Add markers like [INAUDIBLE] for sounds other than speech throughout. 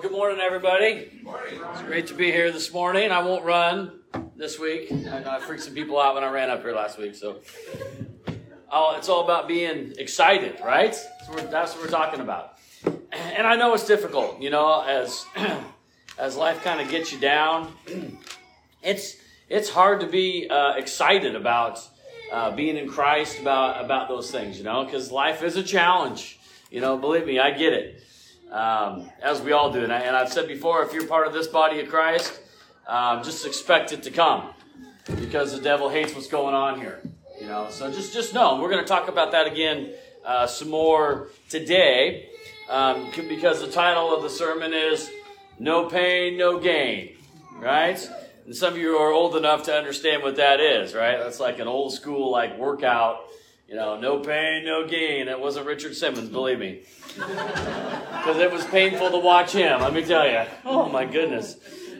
Well, good morning, everybody. It's great to be here this morning. I won't run this week. I, I freaked some people out when I ran up here last week, so oh, it's all about being excited, right? That's what, that's what we're talking about. And I know it's difficult, you know, as [CLEARS THROAT] as life kind of gets you down. It's it's hard to be uh, excited about uh, being in Christ, about about those things, you know, because life is a challenge. You know, believe me, I get it um, as we all do. And, I, have said before, if you're part of this body of Christ, um, just expect it to come because the devil hates what's going on here. You know, so just just know. We're going to talk about that again uh, some more today um, because the title of the sermon is "No Pain, No Gain." Right. And some of you are old enough to understand what that is, right? That's like an old school like workout you know, no pain, no gain. It wasn't Richard Simmons, believe me. [LAUGHS] Because it was painful to watch him, let me tell you. Oh, my goodness.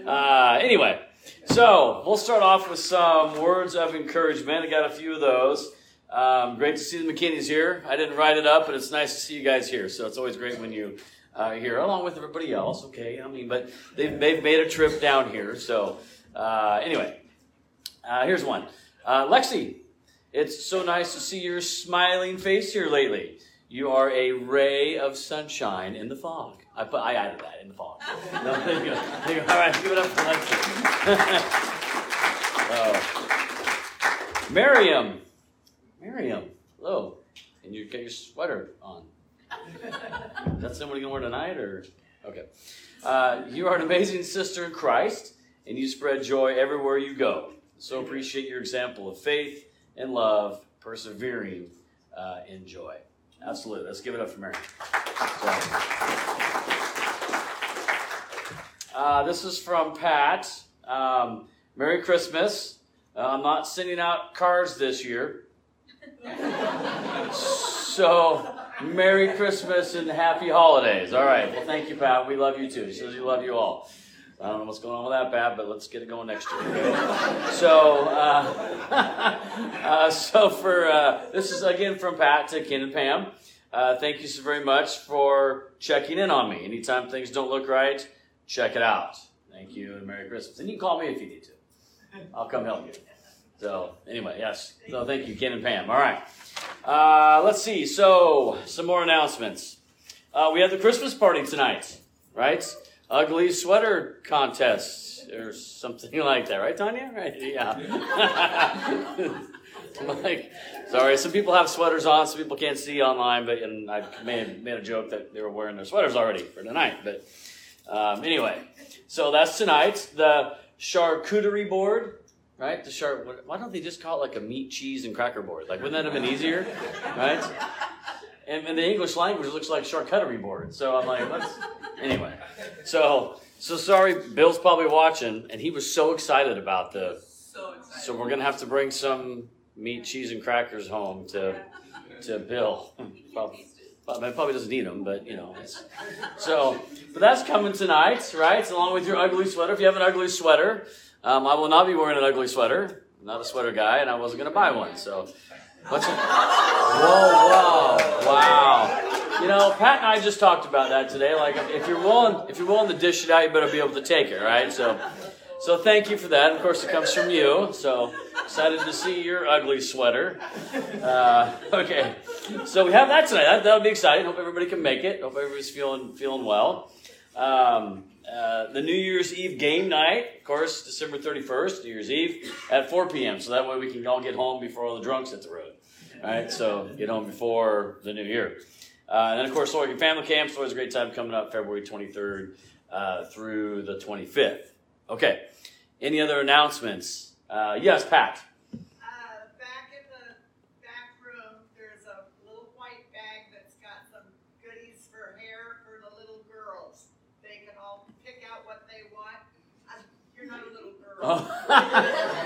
Uh, anyway, so we'll start off with some words of encouragement. I got a few of those. Um, great to see the McKinneys here. I didn't write it up, but it's nice to see you guys here. So it's always great when you uh, here, along with everybody else. Okay, I mean, but they've, they've made a trip down here. So uh, anyway, uh, here's one. Uh, Lexi it's so nice to see your smiling face here lately. You are a ray of sunshine in the fog. I put, I added that in the fog. [LAUGHS] No, there you go. There you go. All right, give it up for Lexi. [LAUGHS] oh. Miriam, Miriam, hello. And you get your sweater on. Is that somebody gonna wear tonight, or okay? Uh, you are an amazing sister in Christ, and you spread joy everywhere you go. So appreciate your example of faith in love, persevering uh, in joy. Absolutely. Let's give it up for Mary. Uh, this is from Pat. Um, Merry Christmas. Uh, I'm not sending out cards this year. [LAUGHS] so, Merry Christmas and Happy Holidays. All right. Well, thank you, Pat. We love you too. She says you love you all. I don't know what's going on with that, Pat, but let's get it going next year. Okay? so, uh, [LAUGHS] uh, so for uh, this is again from Pat to Ken and Pam. Uh, thank you so very much for checking in on me. Anytime things don't look right, check it out. Thank you and Merry Christmas. And you can call me if you need to. I'll come help you. So anyway, yes. So thank you, Ken and Pam. All right. Uh, let's see. So some more announcements. Uh, we have the Christmas party tonight, right? Ugly sweater contest or something [LAUGHS] like that, right, Tanya? Right? Yeah. [LAUGHS] like, sorry, some people have sweaters on, some people can't see online, but and I made made a joke that they were wearing their sweaters already for tonight. But um, anyway, so that's tonight. The charcuterie board. Right, the char. Why don't they just call it like a meat, cheese, and cracker board? Like, wouldn't that have been easier? Right? And in the English language, looks like charcuterie board. So I'm like, let's [LAUGHS] anyway. So so sorry, Bill's probably watching, and he was so excited about the. So, so we're gonna have to bring some meat, cheese, and crackers home to to Bill. [LAUGHS] Probably, probably doesn't need them, but you know. so, but that's coming tonight, right? Along with your ugly sweater. If you have an ugly sweater, um, I will not be wearing an ugly sweater. I'm not a sweater guy, and I wasn't gonna buy one. So, what's it? Whoa, wow, wow. You know, Pat and I just talked about that today. Like, if you're willing, if you're willing to dish it out, you better be able to take it, right? So, so thank you for that. Of course, it comes from you. So excited to see your ugly sweater. Uh, okay, so we have that tonight. That, that'll be exciting. Hope everybody can make it. Hope everybody's feeling feeling well. Um, uh, the New Year's Eve game night, of course, December 31st, New Year's Eve at 4 p.m. So that way we can all get home before all the drunks hit the road. All right, so get home before the new year. Uh, and then, of course, Oregon Family Camp is always a great time coming up February 23rd uh, through the 25th. Okay. Any other announcements? Uh, yes, Pat. Uh, back in the back room, there's a little white bag that's got some goodies for hair for the little girls. They can all pick out what they want. you're not a little girl. Oh. [LAUGHS]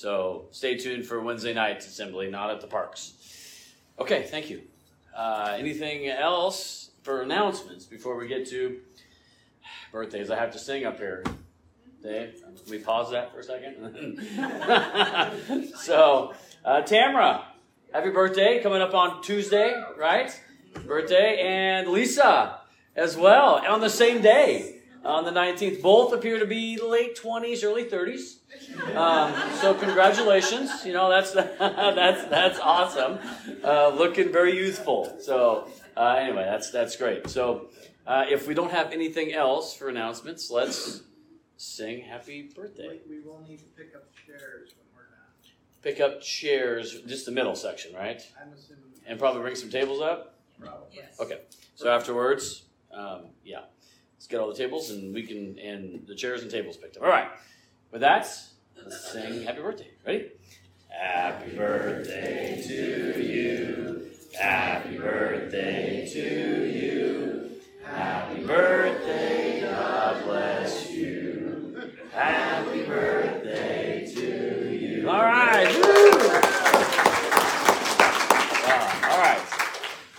so stay tuned for Wednesday night's assembly, not at the parks. Okay, thank you. Uh, anything else for announcements before we get to birthdays? I have to sing up here. Dave, can we pause that for a second? [LAUGHS] so, uh, Tamara, happy birthday coming up on Tuesday, right? Birthday, and Lisa as well on the same day on the 19th. Both appear to be late 20s, early 30s. Um, so congratulations. You know that's [LAUGHS] that's that's awesome. Uh, looking very youthful. So uh, anyway, that's that's great. So uh, if we don't have anything else for announcements, let's sing happy birthday. We, we will need to pick up chairs when we're done. Pick up chairs, just the middle section, right? I'm assuming. And probably bring some tables up. Probably. Yes. Okay. So afterwards, um, yeah, let's get all the tables and we can and the chairs and tables picked up. All right. With that, let's sing happy birthday. Ready? Happy birthday to you. Happy birthday to you. Happy birthday. God bless you. Happy birthday to you. All right. Woo! Ah, all right.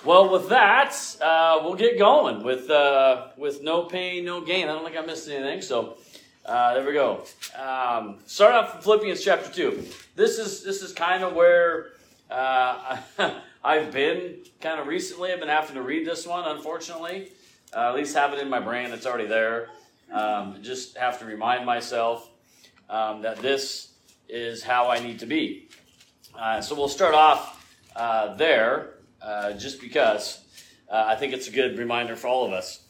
Well, with that, uh, we'll get going with uh, with no pain, no gain. I don't think I missed anything. So uh, there we go. Um, start off from Philippians chapter two. This is this is kind of where uh, [LAUGHS] I've been kind of recently. I've been having to read this one, unfortunately. Uh, at least have it in my brain. It's already there. Um, just have to remind myself um, that this is how I need to be. Uh, so we'll start off there, uh, just because uh, I think it's a good reminder for all of us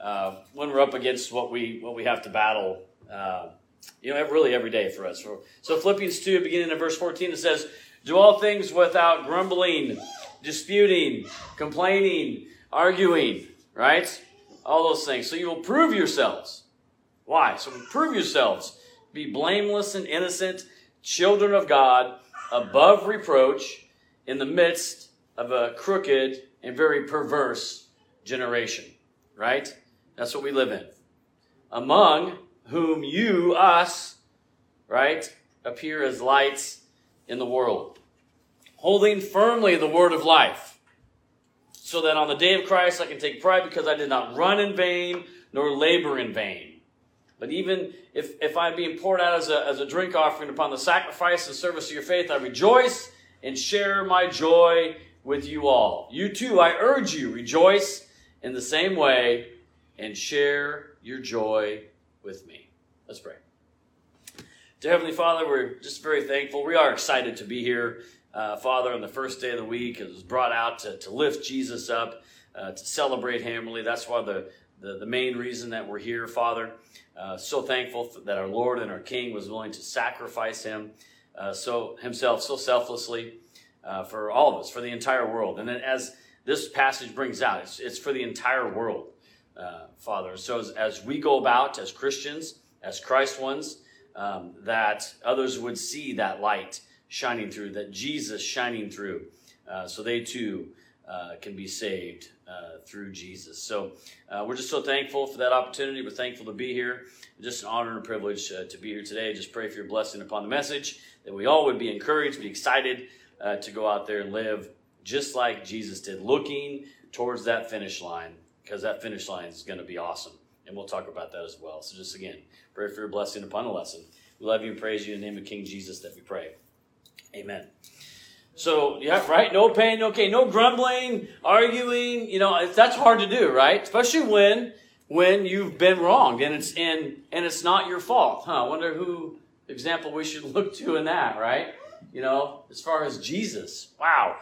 uh, when we're up against what we what we have to battle. Uh, you know, really every day for us. So Philippians two, beginning in verse fourteen, it says, "Do all things without grumbling, disputing, complaining, arguing." Right, all those things. So you will prove yourselves. Why? So prove yourselves. Be blameless and innocent, children of God, above reproach, in the midst of a crooked and very perverse generation. Right? That's what we live in. Among whom you, us, right, appear as lights in the world, holding firmly the word of life, so that on the day of Christ I can take pride because I did not run in vain nor labor in vain. But even if, if I'm being poured out as a, as a drink offering upon the sacrifice and service of your faith, I rejoice and share my joy with you all. You too, I urge you, rejoice in the same way and share your joy with me. Let's pray. Dear Heavenly Father, we're just very thankful. We are excited to be here, uh, Father, on the first day of the week. It was brought out to, to lift Jesus up, uh, to celebrate Him. Really, that's why the, the, the main reason that we're here, Father. Uh, so thankful that our Lord and our King was willing to sacrifice Him uh, so Himself so selflessly uh, for all of us, for the entire world. And then as this passage brings out, it's, it's for the entire world, uh, Father. So as, as we go about as Christians, as Christ ones, um, that others would see that light shining through, that Jesus shining through, uh, so they too uh, can be saved uh, through Jesus. So uh, we're just so thankful for that opportunity. We're thankful to be here. Just an honor and a privilege to be here today. Just pray for your blessing upon the message, that we all would be encouraged, be excited uh, to go out there and live just like Jesus did, looking towards that finish line, because that finish line is going to be awesome. And we'll talk about that as well. So just again, pray for your blessing upon the lesson. We love you and praise you in the name of King Jesus that we pray. Amen. So, yeah, right? No pain, gain, no grumbling, arguing. You know, that's hard to do, right? Especially when when you've been wronged and it's and and it's not your fault. Huh? I wonder who example we should [LAUGHS] look to in that, right? You know, as far as Jesus. Wow.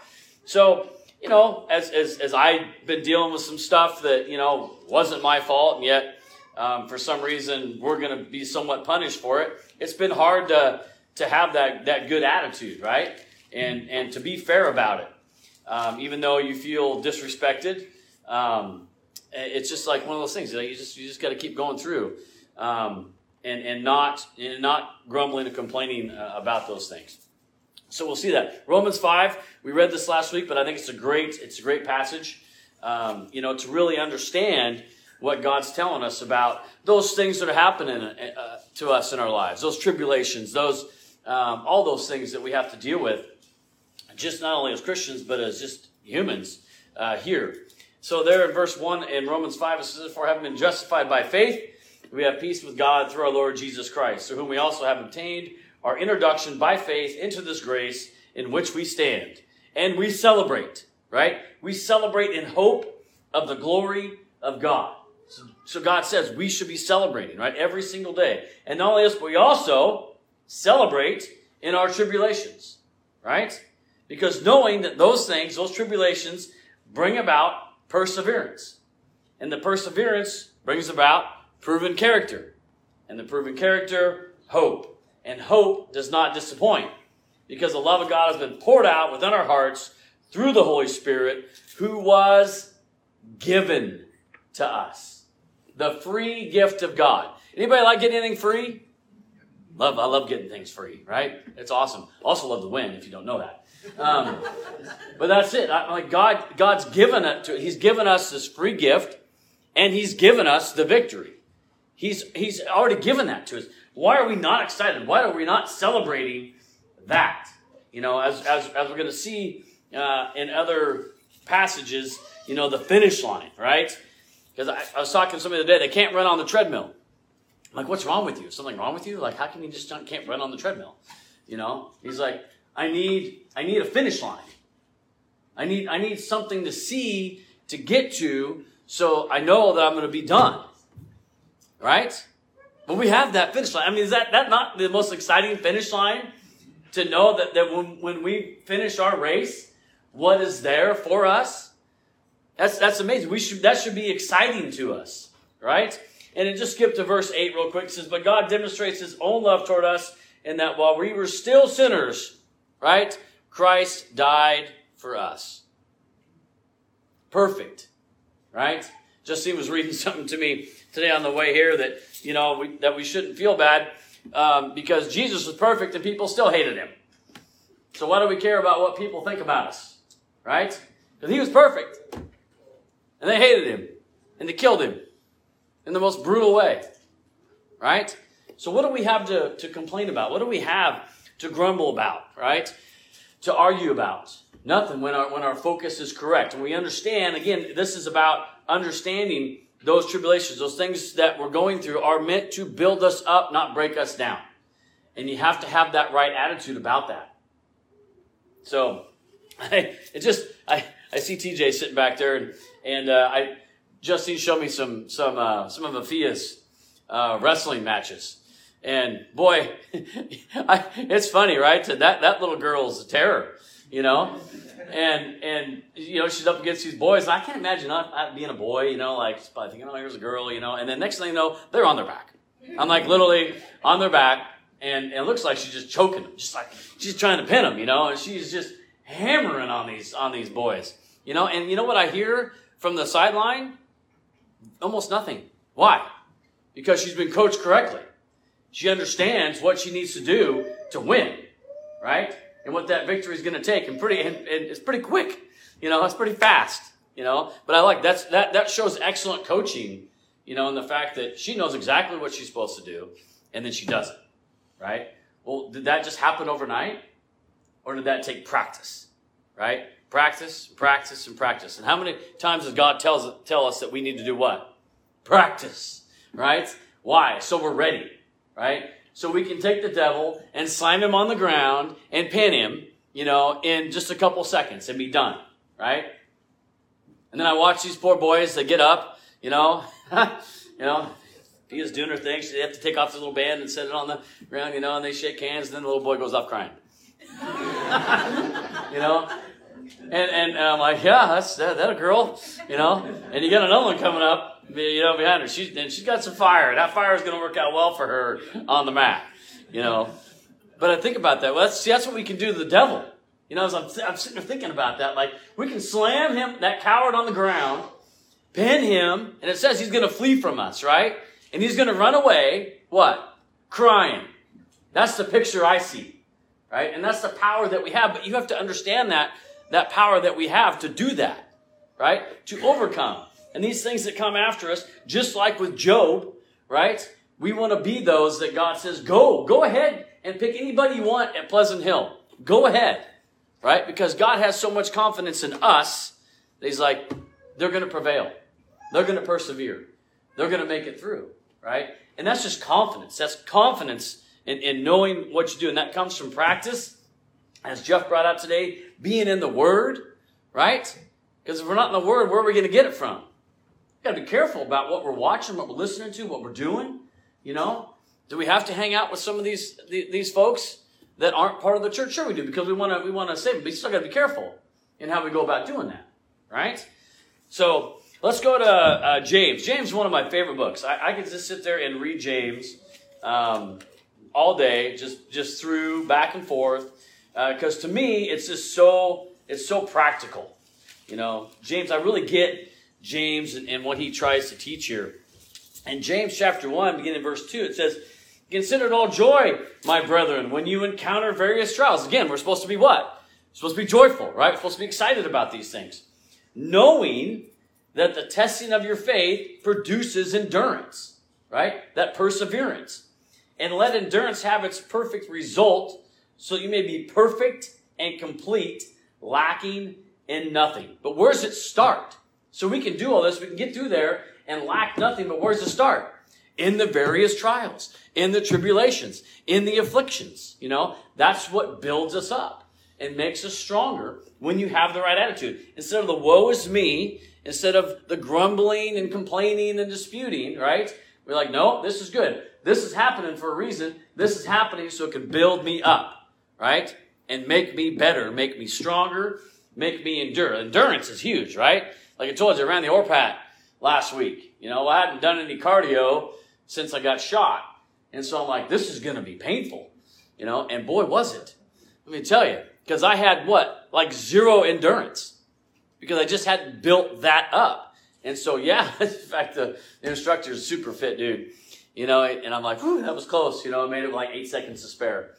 So, you know, as as as I've been dealing with some stuff that, you know, wasn't my fault and yet um, for some reason we're going to be somewhat punished for it. It's been hard to to have that that good attitude, right? And and to be fair about it, um, even though you feel disrespected. Um, it's just like one of those things. Know, you just you just got to keep going through, um, and and not and not grumbling and complaining uh, about those things. So we'll see that Romans five. We read this last week, but I think it's a great it's a great passage. Um, you know, to really understand what God's telling us about those things that are happening uh, to us in our lives, those tribulations, those um, all those things that we have to deal with, just not only as Christians but as just humans uh, here. So there in verse one in Romans five it says, "For having been justified by faith, we have peace with God through our Lord Jesus Christ, through whom we also have obtained our introduction by faith into this grace in which we stand, and we celebrate." Right? We celebrate in hope of the glory of God. So, so God says we should be celebrating, right? Every single day. And not only this, but we also celebrate in our tribulations, right? Because knowing that those things, those tribulations, bring about perseverance. And the perseverance brings about proven character. And the proven character, hope. And hope does not disappoint. Because the love of God has been poured out within our hearts through the Holy Spirit, who was given to us. The free gift of God. Anybody like getting anything free? Love, I love getting things free, right? It's awesome. Also love to win if you don't know that. Um, [LAUGHS] but that's it. I, like God, God's given it to, He's given us this free gift, and He's given us the victory. He's He's already given that to us. Why are we not excited? Why are we not celebrating that? You know, as as, as we're going to see uh, in other passages, you know, the finish line, right? Because I, I, was talking to somebody the other day, they can't run on the treadmill. I'm like, what's wrong with you? Something wrong with you? Like, how can you just can't run on the treadmill? You know? He's like, I need, I need a finish line. I need, I need something to see to get to so I know that I'm going to be done. Right? But we have that finish line. I mean, is that, that not the most exciting finish line? To know that, that when, when we finish our race, what is there for us? That's, that's amazing. We should, that should be exciting to us, right? And it just skipped to verse 8 real quick. It says, But God demonstrates his own love toward us in that while we were still sinners, right? Christ died for us. Perfect, right? Justine was reading [LAUGHS] something to me today on the way here that, you know, we, that we shouldn't feel bad um, because Jesus was perfect and people still hated him. So why do we care about what people think about us? Right? Because he was perfect. And they hated him. And they killed him in the most brutal way. Right? So what do we have to, to complain about? What do we have to grumble about? Right? To argue about? Nothing when our, when our focus is correct. And we understand, again, this is about understanding those tribulations, those things that we're going through are meant to build us up, not break us down. And you have to have that right attitude about that. So, [LAUGHS] I, it just, I, I see TJ sitting back there and, and, uh, I, Justine showed me some, some, uh, some of Afia's, uh, wrestling matches. And boy, [LAUGHS] I, it's funny, right? That, that little girl's a terror, you know? and and you know she's up against these boys. I can't imagine not being a boy, you know, like thinking, oh, here's a girl, you know. And then next thing you know, they're on their back. I'm like literally on their back, and, and it looks like she's just choking them, just like she's trying to pin them, you know. And she's just hammering on these on these boys, you know. And you know what I hear from the sideline? Almost nothing. Why? Because she's been coached correctly. She understands what she needs to do to win, right? And what that victory is going to take. And pretty, and, and it's pretty quick. You know, it's pretty fast. You know, but I like that's that that shows excellent coaching. You know, in the fact that she knows exactly what she's supposed to do, and then she does it. Right? Well, did that just happen overnight, or did that take practice? Right? Practice, practice, and practice. And how many times does God tells tell us that we need to do what? Practice. Right? Why? So we're ready. Right? So we can take the devil and slam him on the ground and pin him, you know, in just a couple seconds and be done, right? And then I watch these poor boys, they get up, you know, [LAUGHS] you know, Pia's doing her thing. They have to take off the little band and set it on the ground, you know, and they shake hands, and then the little boy goes off crying. [LAUGHS] you know? And, and, I'm like, yeah, that's that, that a girl, you know? And you got another one coming up, you know, behind her. She's and she's got some fire. That fire is going to work out well for her on the mat, you know. But I think about that. Well, that's see, that's what we can do to the devil. You know, as I'm, I'm sitting there thinking about that, like we can slam him, that coward, on the ground, pin him, and it says he's going to flee from us, right? And he's going to run away. What? Crying. That's the picture I see, right? And that's the power that we have. But you have to understand that that power that we have to do that, right? To overcome. And these things that come after us, just like with Job, right? We want to be those that God says, go, go ahead and pick anybody you want at Pleasant Hill. Go ahead. Right? Because God has so much confidence in us that He's like, they're going to prevail. They're going to persevere. They're going to make it through. Right? And that's just confidence. That's confidence in, in knowing what you do. And that comes from practice. As Jeff brought out today, being in the Word. Right? Because if we're not in the Word, where are we going to get it from? We've got to be careful about what we're watching, what we're listening to, what we're doing. You know, do we have to hang out with some of these these folks that aren't part of the church? Sure, we do because we want to we want to save them. But you still got to be careful in how we go about doing that, right? So let's go to uh, James. James is one of my favorite books. I, I could just sit there and read James um, all day, just just through back and forth, because uh, to me it's just so it's so practical. You know, James, I really get James and, and what he tries to teach here. In James chapter 1, beginning verse 2, it says, Consider it all joy, my brethren, when you encounter various trials. Again, we're supposed to be what? We're supposed to be joyful, right? We're supposed to be excited about these things. Knowing that the testing of your faith produces endurance, right? That perseverance. And let endurance have its perfect result, so you may be perfect and complete, lacking in nothing. But where does it start? So we can do all this, we can get through there and lack nothing, but where's the start? In the various trials, in the tribulations, in the afflictions. You know, that's what builds us up and makes us stronger when you have the right attitude. Instead of the woe is me, instead of the grumbling and complaining and disputing, right? We're like, no, this is good. This is happening for a reason. This is happening so it can build me up, right? And make me better, make me stronger, make me endure. Endurance is huge, right? Like I told you, I ran the ORPAT last week. You know, I hadn't done any cardio since I got shot. And so I'm like, this is going to be painful. You know, and boy, was it. Let me tell you, because I had what? Like zero endurance. Because I just hadn't built that up. And so, yeah, [LAUGHS] in fact, the, the instructor is super fit dude. You know, and I'm like, that was close. You know, I made it like eight seconds to spare.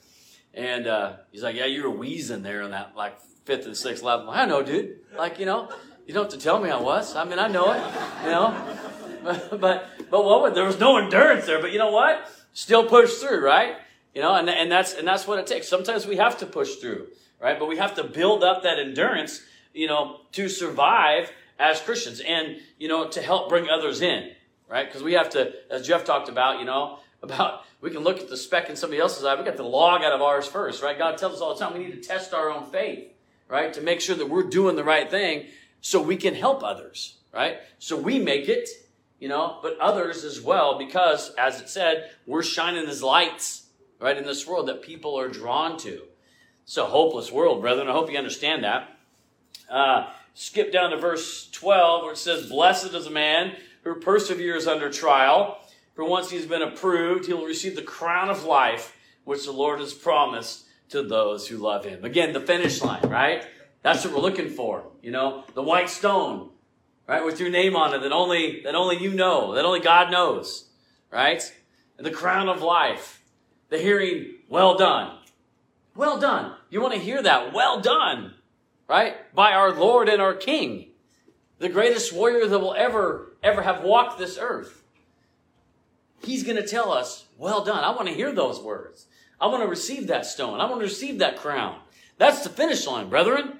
And uh, he's like, yeah, you were wheezing there on that like fifth and sixth level. I know, dude. Like, you know, you don't have to tell me I was. I mean, I know it, you know. [LAUGHS] But but what would, there was no endurance there. But you know what? Still push through, right? You know, and and that's and that's what it takes. Sometimes we have to push through, right? But we have to build up that endurance, you know, to survive as Christians, and you know, to help bring others in, right? Because we have to, as Jeff talked about, you know, about we can look at the speck in somebody else's eye. We got the log out of ours first, right? God tells us all the time we need to test our own faith, right? To make sure that we're doing the right thing so we can help others, right? So we make it, you know, but others as well, because as it said, we're shining as lights, right, in this world that people are drawn to. It's a hopeless world, brethren. I hope you understand that. Uh, skip down to verse 12 where it says, Blessed is a man who perseveres under trial, for once he's been approved, he will receive the crown of life which the Lord has promised to those who love him. Again, the finish line, right? That's what we're looking for. You know, the white stone, right, with your name on it that only that only you know, that only God knows, right? And the crown of life, the hearing, well done, well done. You want to hear that? Well done, right? By our Lord and our King, the greatest warrior that will ever ever have walked this earth. He's going to tell us, well done. I want to hear those words. I want to receive that stone. I want to receive that crown. That's the finish line, brethren.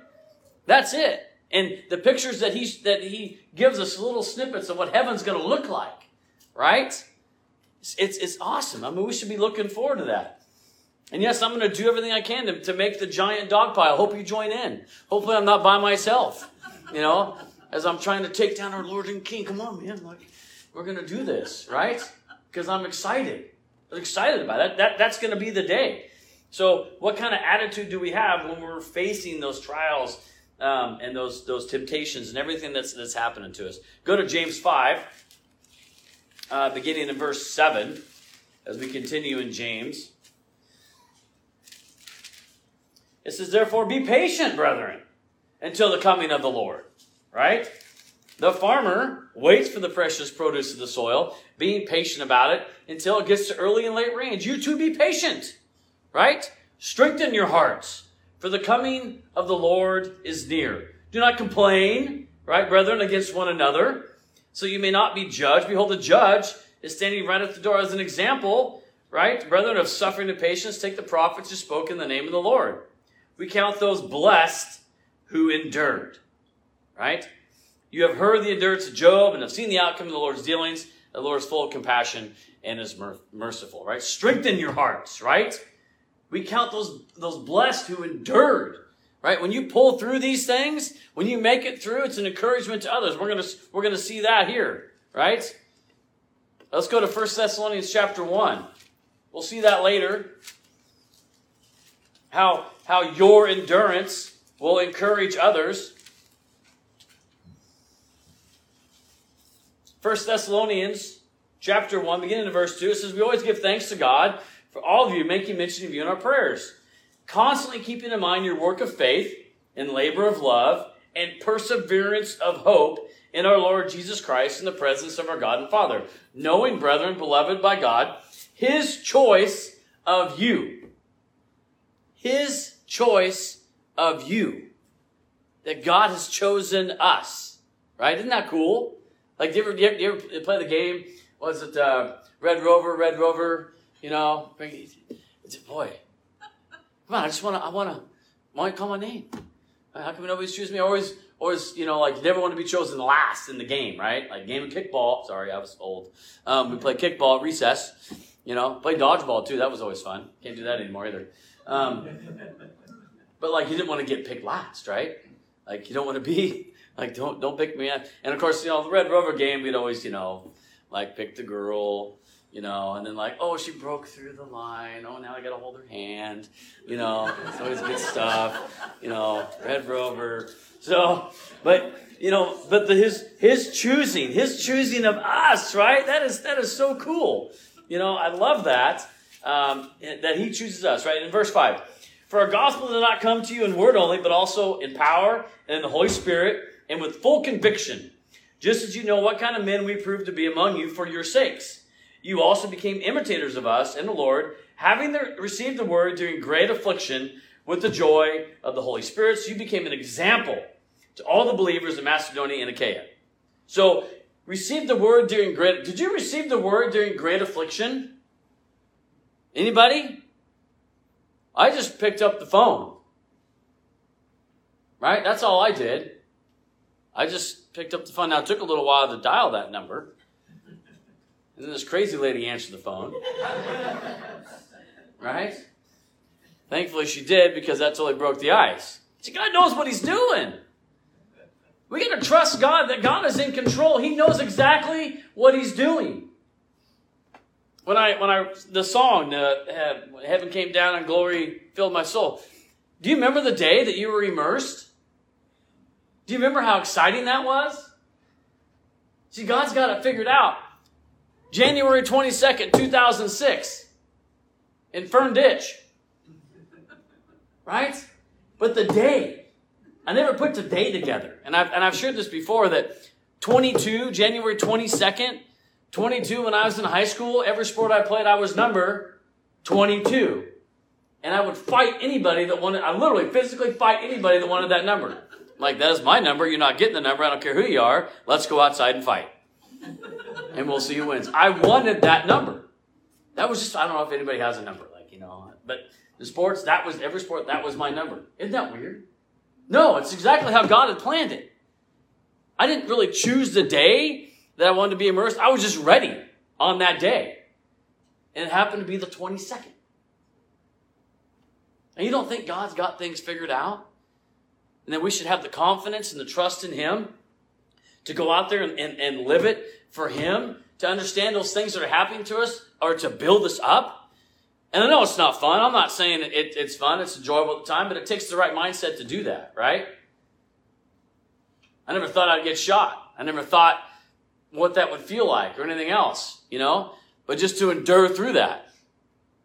That's it. And the pictures that he, that he gives us little snippets of what heaven's going to look like, right? It's, it's, it's, awesome. I mean, we should be looking forward to that. And yes, I'm going to do everything I can to, to make the giant dog pile. Hope you join in. Hopefully, I'm not by myself, you know, as I'm trying to take down our Lord and King. Come on, man. Like, we're going to do this, right? Because I'm excited. I'm excited about it. That, that, that's going to be the day. So, what kind of attitude do we have when we're facing those trials um, and those those temptations and everything that's that's happening to us. Go to James five, uh, beginning in verse seven, as we continue in James. It says, "Therefore, be patient, brethren, until the coming of the Lord." Right? The farmer waits for the precious produce of the soil, being patient about it until it gets to early and late rains. You too be patient, right? Strengthen your hearts for the coming of the Lord is near. Do not complain, right, brethren, against one another, so you may not be judged. Behold, the judge is standing right at the door as an example, right? Brethren of suffering and patience, take the prophets who spoke in the name of the Lord. We count those blessed who endured, right? You have heard the endurance of Job and have seen the outcome of the Lord's dealings. The Lord is full of compassion and is merciful, right? Strengthen your hearts, right? We count those, those blessed who endured, right? When you pull through these things, when you make it through, it's an encouragement to others. We're going to, we're going to see that here, right? Let's go to 1 Thessalonians chapter 1. We'll see that later. How, how your endurance will encourage others. 1 Thessalonians chapter 1, beginning in verse 2, it says, We always give thanks to God for all of you, making mention of you in our prayers, constantly keeping in mind your work of faith and labor of love and perseverance of hope in our Lord Jesus Christ in the presence of our God and Father, knowing, brethren, beloved by God, his choice of you. His choice of you. That God has chosen us. Right? Isn't that cool? Like, do you ever, do you ever, play the game? Was it uh, Red Rover, Red Rover? You know, it's a boy, come on, I just want to, I want to, want to call my name. How come nobody's choosing me? Always, always, you know, like you never want to be chosen last in the game, right? Like game of kickball. Sorry, I was old. Um, we played kickball at recess. You know, played dodgeball too. That was always fun. Can't do that anymore either. Um, [LAUGHS] but like you didn't want to get picked last, right? Like you don't want to be like don't don't pick me. up. And of course, you know, the Red Rover game, we'd always, you know, like pick the girl you know, and then like, oh, she broke through the line. Oh, now I gotta hold her hand. You know, it's always good stuff. You know, Red Rover. So, but you know, but the, his his choosing, his choosing of us, right? That is that is so cool. You know, I love that um, that he chooses us, right? In verse five, for our gospel did not come to you in word only, but also in power and in the Holy Spirit and with full conviction, just as you know what kind of men we proved to be among you for your sakes you also became imitators of us in the Lord, having the, received the word during great affliction with the joy of the Holy Spirit. So you became an example to all the believers in Macedonia and Achaia. So, received the word during great, did you receive the word during great affliction? Anybody? I just picked up the phone. Right? That's all I did. I just picked up the phone. Now, it took a little while to dial that number. And then this crazy lady answered the phone. right? Thankfully, she did because that totally broke the ice. See, God knows what He's doing. We got to trust God that God is in control. He knows exactly what He's doing. When I, when I, the song, uh, Heaven Came Down and Glory Filled My Soul. Do you remember the day that you were immersed? Do you remember how exciting that was? See, God's got it figured out. January 22nd, 2006, in Fern Ridge. Right? But the day, I never put the day together. And I've, and I've shared this before that 22, January 22nd, 22, when I was in high school, every sport I played, I was number 22. And I would fight anybody that wanted, I literally physically fight anybody that wanted that number. Like, that is my number. You're not getting the number. I don't care who you are. Let's go outside and fight [LAUGHS] and we'll see who wins. I wanted that number. That was just, I don't know if anybody has a number, like, you know, but the sports, that was, every sport, that was my number. Isn't that weird? No, it's exactly how God had planned it. I didn't really choose the day that I wanted to be immersed. I was just ready on that day. And it happened to be the 22nd. And you don't think God's got things figured out? And that we should have the confidence and the trust in Him to go out there and, and, and live it for Him, to understand those things that are happening to us, or to build us up. And I know it's not fun. I'm not saying it, it's fun, it's enjoyable at the time, but it takes the right mindset to do that, right? I never thought I'd get shot. I never thought what that would feel like or anything else, you know? But just to endure through that,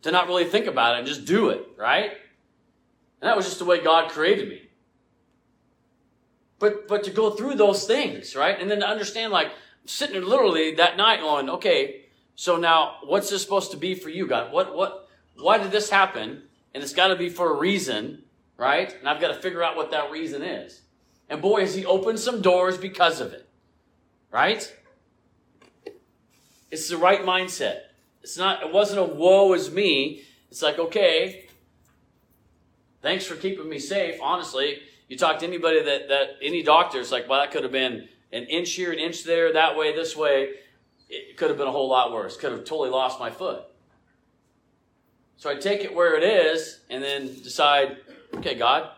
to not really think about it and just do it, right? And that was just the way God created me. But but to go through those things, right? And then to understand like sitting literally that night on, okay, so now what's this supposed to be for you, God? What what why did this happen? And it's got to be for a reason, right? And I've got to figure out what that reason is. And boy, has he opened some doors because of it. Right? It's the right mindset. It's not, it wasn't a woe is me. It's like, okay, thanks for keeping me safe. Honestly, you talk to anybody that, that any doctor, it's like, well, that could have been an inch here, an inch there, that way, this way. It could have been a whole lot worse. Could have totally lost my foot. So I take it where it is and then decide, okay, God,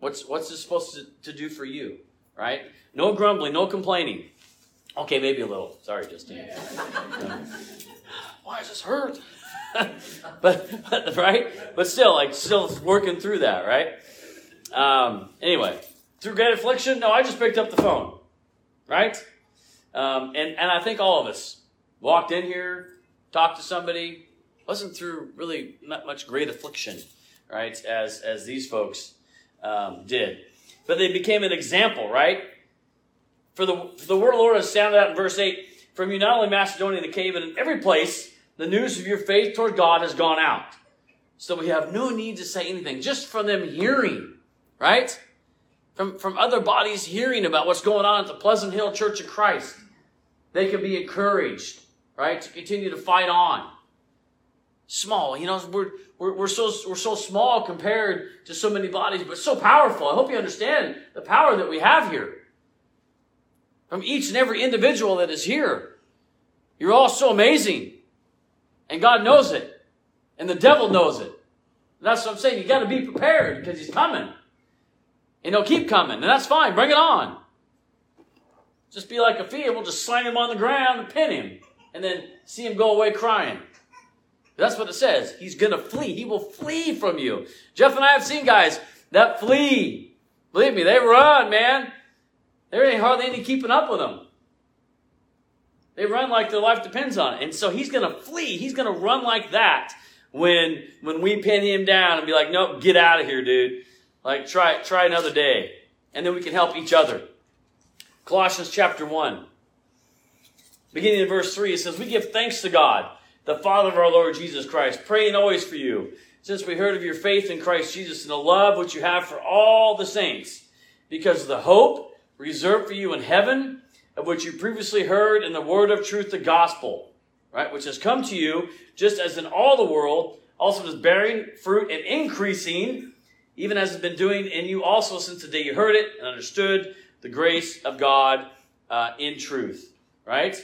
what's what's this supposed to, to do for you? Right? No grumbling, no complaining. Okay, maybe a little. Sorry, Justine. Why does this hurt? [LAUGHS] but, but right? But still, like still working through that, right? Um, anyway, through great affliction, no, I just picked up the phone. Right? Um, and, and I think all of us walked in here, talked to somebody, wasn't through really not much great affliction, right? As as these folks um, did, but they became an example, right? For the for the word of the Lord has sounded out in verse eight. From you, not only Macedonia and Achaia, but in every place, the news of your faith toward God has gone out. So we have no need to say anything, just from them hearing, right? From from other bodies hearing about what's going on at the Pleasant Hill Church of Christ, they can be encouraged, right, to continue to fight on small. You know, we're, we're, we're, so, we're so small compared to so many bodies, but so powerful. I hope you understand the power that we have here. From each and every individual that is here. You're all so amazing. And God knows it. And the devil knows it. And that's what I'm saying. You got to be prepared because he's coming. And he'll keep coming. And that's fine. Bring it on. Just be like a fee and we'll just slam him on the ground and pin him. And then see him go away crying. That's what it says. He's going to flee. He will flee from you. Jeff and I have seen guys that flee. Believe me, they run, man. There ain't hardly any keeping up with them. They run like their life depends on it. And so he's going to flee. He's going to run like that when, when we pin him down and be like, nope, get out of here, dude. Like, try, try another day. And then we can help each other. Colossians chapter 1. Beginning in verse 3, it says, We give thanks to God the Father of our Lord Jesus Christ, praying always for you, since we heard of your faith in Christ Jesus and the love which you have for all the saints, because of the hope reserved for you in heaven, of which you previously heard in the word of truth, the gospel, right, which has come to you, just as in all the world, also is bearing fruit and increasing, even as it's been doing in you also since the day you heard it and understood the grace of God uh, in truth, right?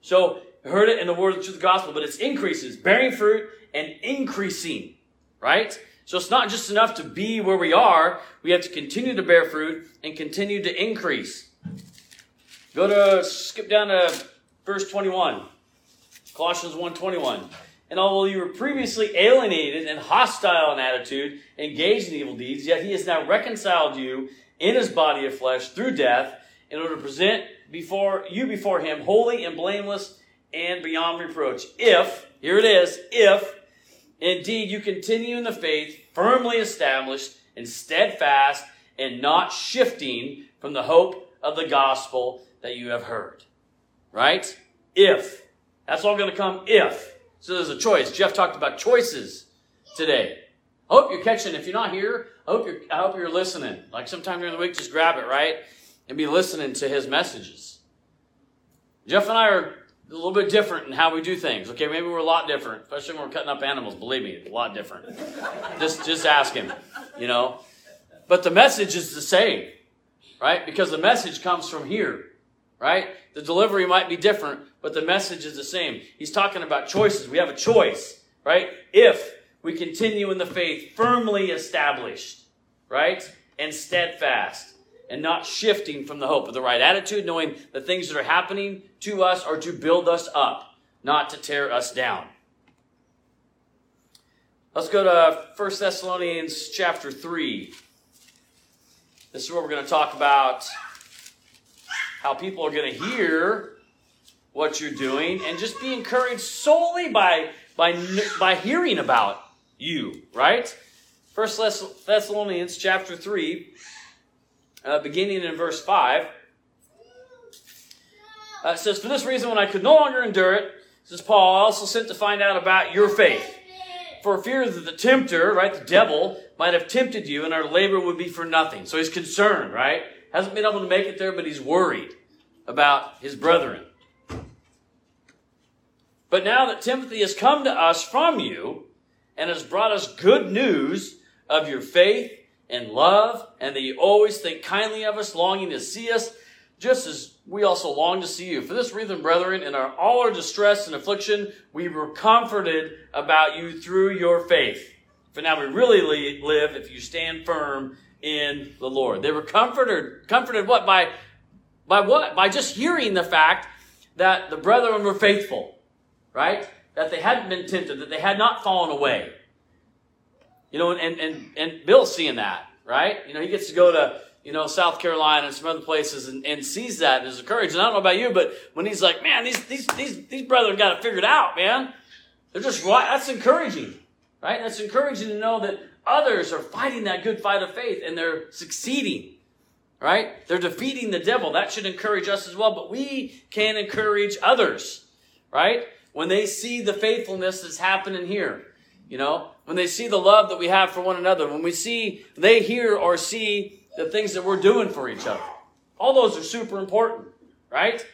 So heard it in the word of the truth of the gospel, but it's increases, bearing fruit and increasing, right? So it's not just enough to be where we are. We have to continue to bear fruit and continue to increase. Go to, skip down to verse 21. Colossians 1.21. And although you were previously alienated and hostile in attitude, engaged in evil deeds, yet he has now reconciled you in his body of flesh through death in order to present before you before him holy and blameless and beyond reproach. If, here it is, if indeed you continue in the faith, firmly established and steadfast, and not shifting from the hope of the gospel that you have heard. Right? If. That's all going to come if. So there's a choice. Jeff talked about choices today. I hope you're catching. If you're not here, I hope you're, I hope you're listening. Like sometime during the week, just grab it, right? And be listening to his messages. Jeff and I are a little bit different in how we do things. Okay, maybe we're a lot different, especially when we're cutting up animals. Believe me, a lot different. [LAUGHS] just, just ask him, you know. But the message is the same, right? Because the message comes from here, right? The delivery might be different, but the message is the same. He's talking about choices. We have a choice, right? If we continue in the faith, firmly established, right, and steadfast and not shifting from the hope of the right attitude, knowing the things that are happening to us are to build us up, not to tear us down. Let's go to 1 Thessalonians chapter 3. This is where we're going to talk about how people are going to hear what you're doing and just be encouraged solely by, by, by hearing about you, right? 1 Thessalonians chapter 3, uh, beginning in verse 5. Uh, says, For this reason, when I could no longer endure it, says Paul, I also sent to find out about your faith. For fear that the tempter, right, the devil, might have tempted you and our labor would be for nothing. So he's concerned, right? Hasn't been able to make it there, but he's worried about his brethren. But now that Timothy has come to us from you and has brought us good news of your faith and love, and that you always think kindly of us, longing to see us, just as we also long to see you. For this reason, brethren, in our, all our distress and affliction, we were comforted about you through your faith. For now we really live if you stand firm in the Lord. They were comforted, comforted what? By, by what? By just hearing the fact that the brethren were faithful, right? That they hadn't been tempted, that they had not fallen away. You know, and, and, and Bill's seeing that, right? You know, he gets to go to, you know, South Carolina and some other places and, and sees that and is encouraged. And I don't know about you, but when he's like, man, these, these, these, these brethren got it figured out, man. They're just right. That's encouraging, right? That's encouraging to know that others are fighting that good fight of faith and they're succeeding, right? They're defeating the devil. That should encourage us as well, but we can encourage others, right? When they see the faithfulness that's happening here, you know, when they see the love that we have for one another, when we see, they hear or see the things that we're doing for each other. All those are super important, right?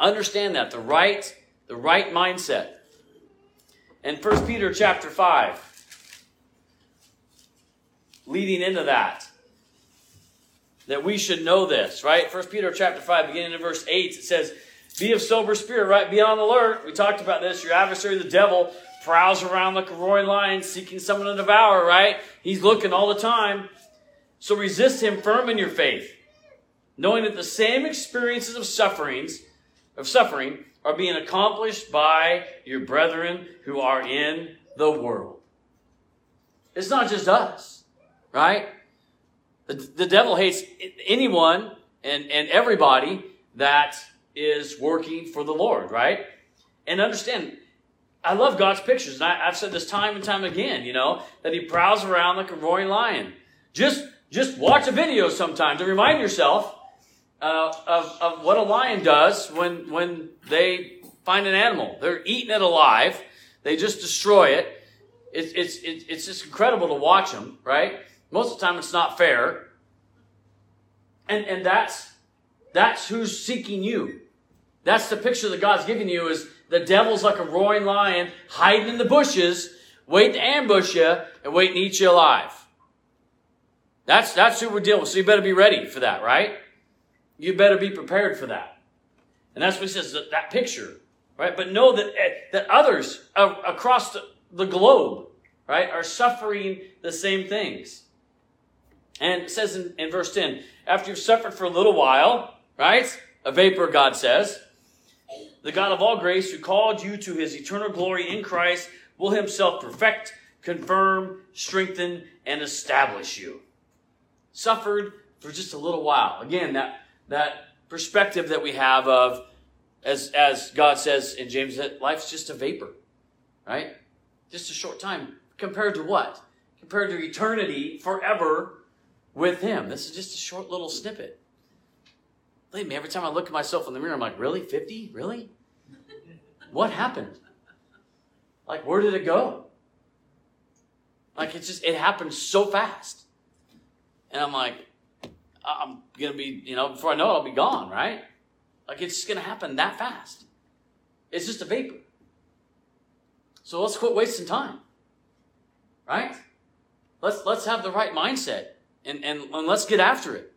Understand that the right, the right mindset. And First Peter chapter five, leading into that, that we should know this, right? First Peter chapter five, beginning in verse eight, it says, "Be of sober spirit, right? Be on alert." We talked about this. Your adversary, the devil, prowls around like a roaring lion, seeking someone to devour, right? He's looking all the time. So resist him firm in your faith, knowing that the same experiences of sufferings, of suffering, are being accomplished by your brethren who are in the world. It's not just us, right? The, the devil hates anyone and, and everybody that is working for the Lord, right? And understand, I love God's pictures. And I, have said this time and time again, you know, that he prowls around like a roaring lion. Just, just watch a video sometime to remind yourself uh, of, of what a lion does when, when they find an animal. They're eating it alive. They just destroy it. It's, it's, it's, it's just incredible to watch them, right? Most of the time it's not fair. And, and that's, that's who's seeking you. That's the picture that God's giving you is the devil's like a roaring lion hiding in the bushes, waiting to ambush you and waiting to eat you alive. That's, that's who we're dealing with. So you better be ready for that, right? You better be prepared for that. And that's what he says, that, that picture, right? But know that, eh, that others across the, the globe, right, are suffering the same things. And it says in, in verse 10, after you've suffered for a little while, right? A vapor, God says, the God of all grace, who called you to his eternal glory in Christ, will himself perfect, confirm, strengthen, and establish you. Suffered for just a little while. Again, that, that perspective that we have of, as, as God says in James, that life's just a vapor, right? Just a short time. Compared to what? Compared to eternity forever with Him. This is just a short little snippet. Believe me, every time I look at myself in the mirror, I'm like, really? 50? Really? What happened? Like, where did it go? Like, it just, it happened so fast. And I'm like, I'm going to be, you know, before I know it, I'll be gone, right? Like, it's just going to happen that fast. It's just a vapor. So let's quit wasting time. Right? Let's, let's have the right mindset and, and, and let's get after it.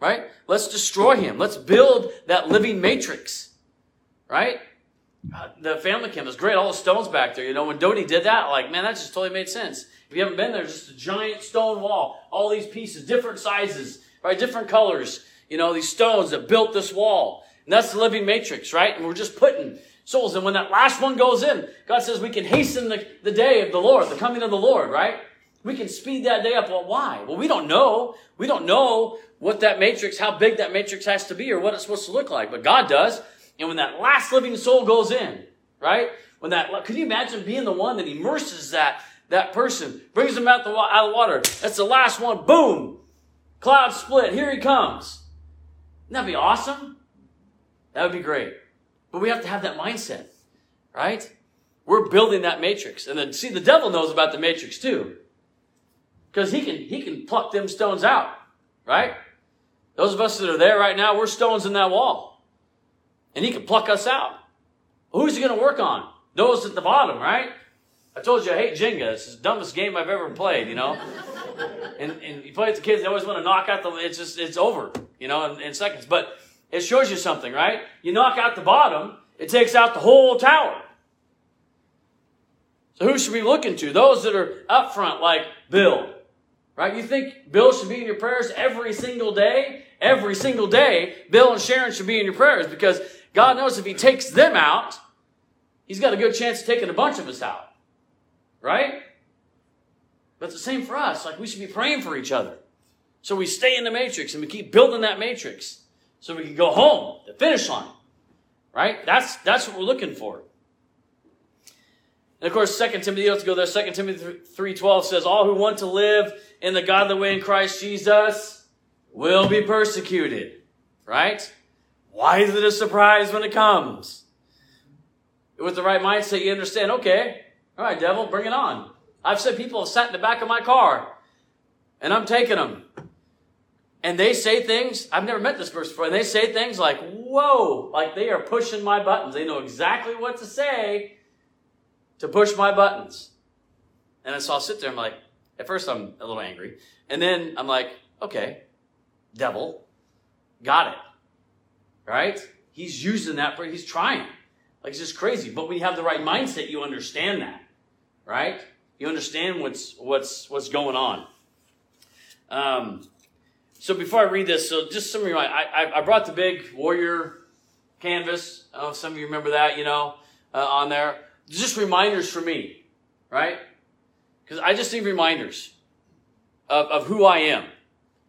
Right? Let's destroy him. Let's build that living matrix. Right? Uh, the family camp was great. All the stones back there. You know, when Dodie did that, like, man, that just totally made sense. If you haven't been there, just a giant stone wall. All these pieces, different sizes, right? Different colors. You know, these stones that built this wall. And that's the living matrix, right? And we're just putting souls. And when that last one goes in, God says we can hasten the, the day of the Lord, the coming of the Lord, right? We can speed that day up. Well, why? Well, we don't know. We don't know what that matrix, how big that matrix has to be or what it's supposed to look like. But God does. And when that last living soul goes in, right? When that, can you imagine being the one that immerses that, that person, brings them out the, out of the water? That's the last one. Boom! Cloud split. Here he comes. Wouldn't that be awesome? That would be great. But we have to have that mindset, right? We're building that matrix. And then, see, the devil knows about the matrix too. Because he can, he can pluck them stones out, right? Those of us that are there right now, we're stones in that wall and he can pluck us out. Who's he going to work on? Those at the bottom, right? I told you I hate Jenga. It's the dumbest game I've ever played, you know? [LAUGHS] and, and you play with the kids, they always want to knock out the, it's just, it's over, you know, in, in seconds. But it shows you something, right? You knock out the bottom, it takes out the whole tower. So who should we be looking to? Those that are up front, like Bill, right? You think Bill should be in your prayers every single day? Every single day, Bill and Sharon should be in your prayers because God knows if he takes them out, he's got a good chance of taking a bunch of us out. Right? But it's the same for us. Like we should be praying for each other. So we stay in the matrix and we keep building that matrix so we can go home, the finish line. Right? That's that's what we're looking for. And of course, 2 Timothy, you have to go there. 2 Timothy 3.12 says, All who want to live in the godly way in Christ Jesus will be persecuted. Right? Why is it a surprise when it comes? With the right mindset, you understand, okay, all right, devil, bring it on. I've said people have sat in the back of my car and I'm taking them. And they say things, I've never met this person before, and they say things like, whoa, like they are pushing my buttons. They know exactly what to say to push my buttons. And so I'll sit there, and I'm like, at first I'm a little angry. And then I'm like, okay, devil, got it. Right? He's using that, for, he's trying. Like it's just crazy. But when you have the right mindset, you understand that. Right? You understand what's what's what's going on. Um, so before I read this, so just some of you, I, I, brought the big warrior canvas. Some of you remember that, you know, uh, on there. Just reminders for me, right? Because I just need reminders of, of who I am.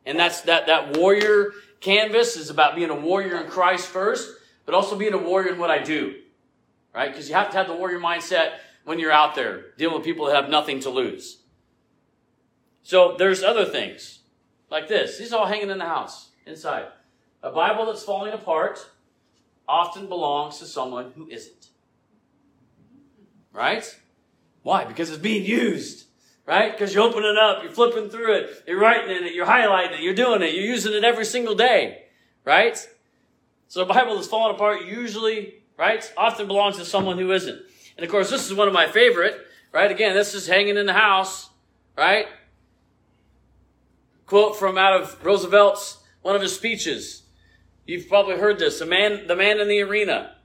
And that's that, that warrior canvas is about being a warrior in Christ first, but also being a warrior in what I do, right? Because you have to have the warrior mindset when you're out there dealing with people that have nothing to lose. So there's other things like this. These are all hanging in the house inside. A Bible that's falling apart often belongs to someone who isn't. Right? Why? Because it's being used. Right? Because you open it up, you're flipping through it, you're writing in it, you're highlighting it, you're doing it, you're using it every single day. Right? So the Bible that's falling apart usually, right, often belongs to someone who isn't. And of course, this is one of my favorite, right? Again, this is hanging in the house, right? Quote from out of Roosevelt's, one of his speeches. You've probably heard this. The man, the man in the arena.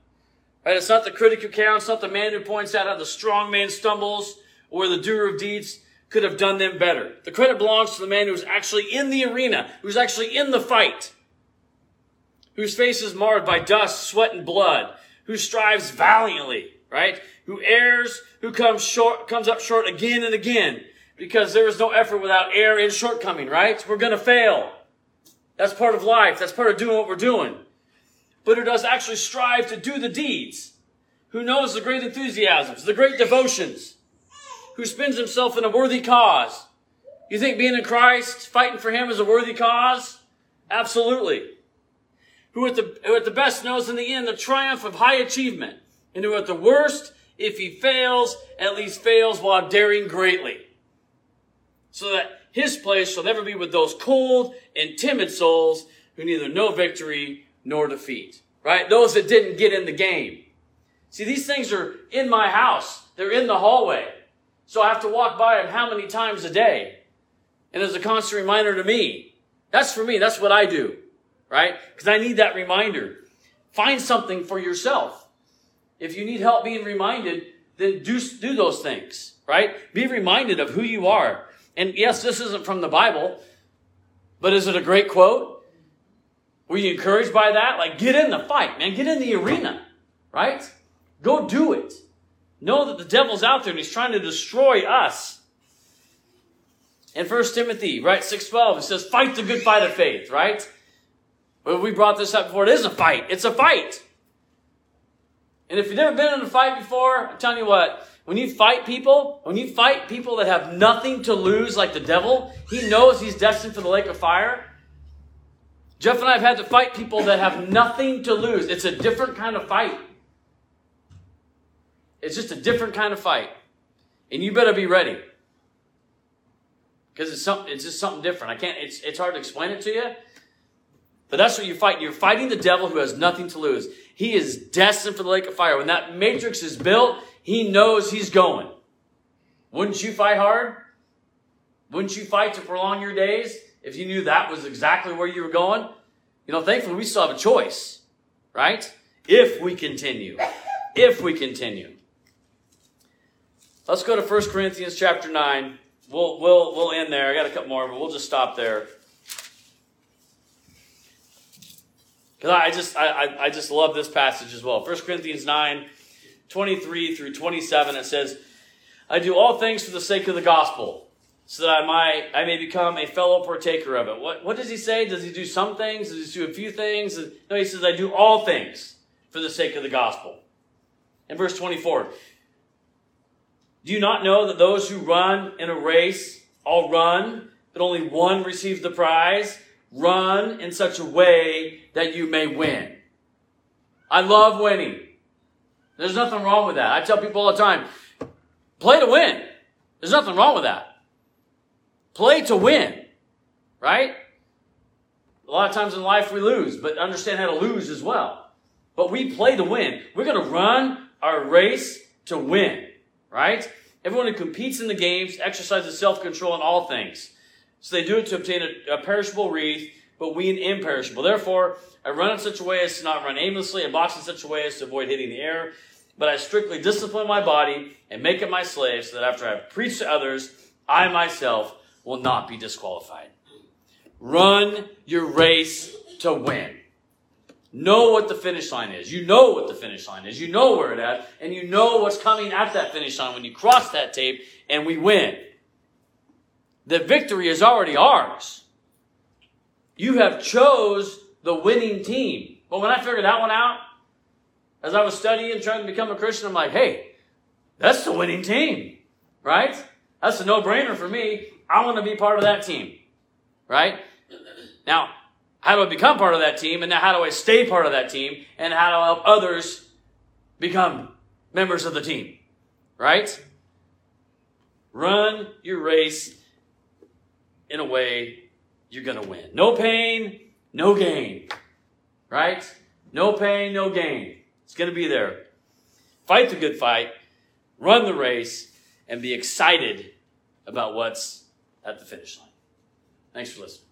Right? It's not the critic who counts, not the man who points out how the strong man stumbles or the doer of deeds could have done them better. The credit belongs to the man who's actually in the arena, who's actually in the fight, whose face is marred by dust, sweat, and blood, who strives valiantly, right? Who errs, who comes short, comes up short again and again, because there is no effort without error and shortcoming, right? We're gonna fail. That's part of life. That's part of doing what we're doing. But who does actually strive to do the deeds, who knows the great enthusiasms, the great devotions, who spends himself in a worthy cause. You think being in Christ, fighting for him is a worthy cause? Absolutely. Who at the, who at the best knows in the end the triumph of high achievement, and who at the worst, if he fails, at least fails while daring greatly so that his place shall never be with those cold and timid souls who neither know victory nor defeat. Right? Those that didn't get in the game. See, these things are in my house. They're in the hallway. So I have to walk by him how many times a day? And as a constant reminder to me, that's for me. That's what I do. Right? Because I need that reminder. Find something for yourself. If you need help being reminded, then do, do those things. Right? Be reminded of who you are and yes, this isn't from the Bible, but is it a great quote? Were you encouraged by that? Like, get in the fight, man. Get in the arena, right? Go do it. Know that the devil's out there and he's trying to destroy us. In 1 Timothy, right, 6.12, it says, fight the good fight of faith, right? Well, we brought this up before. It is a fight. It's a fight. And if you've never been in a fight before, I'm telling you what, when you fight people, when you fight people that have nothing to lose, like the devil, he knows he's destined for the lake of fire. Jeff and I have had to fight people that have nothing to lose. It's a different kind of fight. It's just a different kind of fight. And you better be ready. Because it's something it's just something different. I can't it's it's hard to explain it to you. But that's what you fight. You're fighting the devil who has nothing to lose. he is destined for the lake of fire. When that matrix is built, he knows he's going. Wouldn't you fight hard? Wouldn't you fight to prolong your days if you knew that was exactly where you were going? You know, thankfully we still have a choice, right? If we continue. If we continue. Let's go to 1 Corinthians chapter 9. We'll, we'll, we'll end there. I got a couple more, but we'll just stop there. Because I just I, I, just love this passage as well. 1 Corinthians 9, 23 through 27, it says, I do all things for the sake of the gospel, so that I might I may become a fellow partaker of it. What what does he say? Does he do some things? Does he do a few things? No, he says, I do all things for the sake of the gospel. In verse 24, do you not know that those who run in a race all run, but only one receives the prize? Run in such a way that you may win. I love winning. There's nothing wrong with that. I tell people all the time, play to win. There's nothing wrong with that. Play to win, right? A lot of times in life we lose, but understand how to lose as well. But we play to win. We're going to run our race to win, right? Everyone who competes in the games exercises self-control in all things. So they do it to obtain a, a perishable wreath, but we an imperishable. Therefore, I run in such a way as to not run aimlessly, and box in such a way as to avoid hitting the air. But I strictly discipline my body and make it my slave, so that after I have preached to others, I myself will not be disqualified. Run your race to win. Know what the finish line is. You know what the finish line is. You know where it at, and you know what's coming at that finish line when you cross that tape and we win. The victory is already ours. You have chose the winning team. But when I figured that one out, as I was studying, trying to become a Christian, I'm like, hey, that's the winning team, right? That's a no-brainer for me. I want to be part of that team, right? Now, how do I become part of that team? And now how do I stay part of that team? And how do I help others become members of the team, right? Run your race in a way you're going to win. No pain, no gain. Right? No pain, no gain. It's going to be there. Fight the good fight, run the race, and be excited about what's at the finish line. Thanks for listening.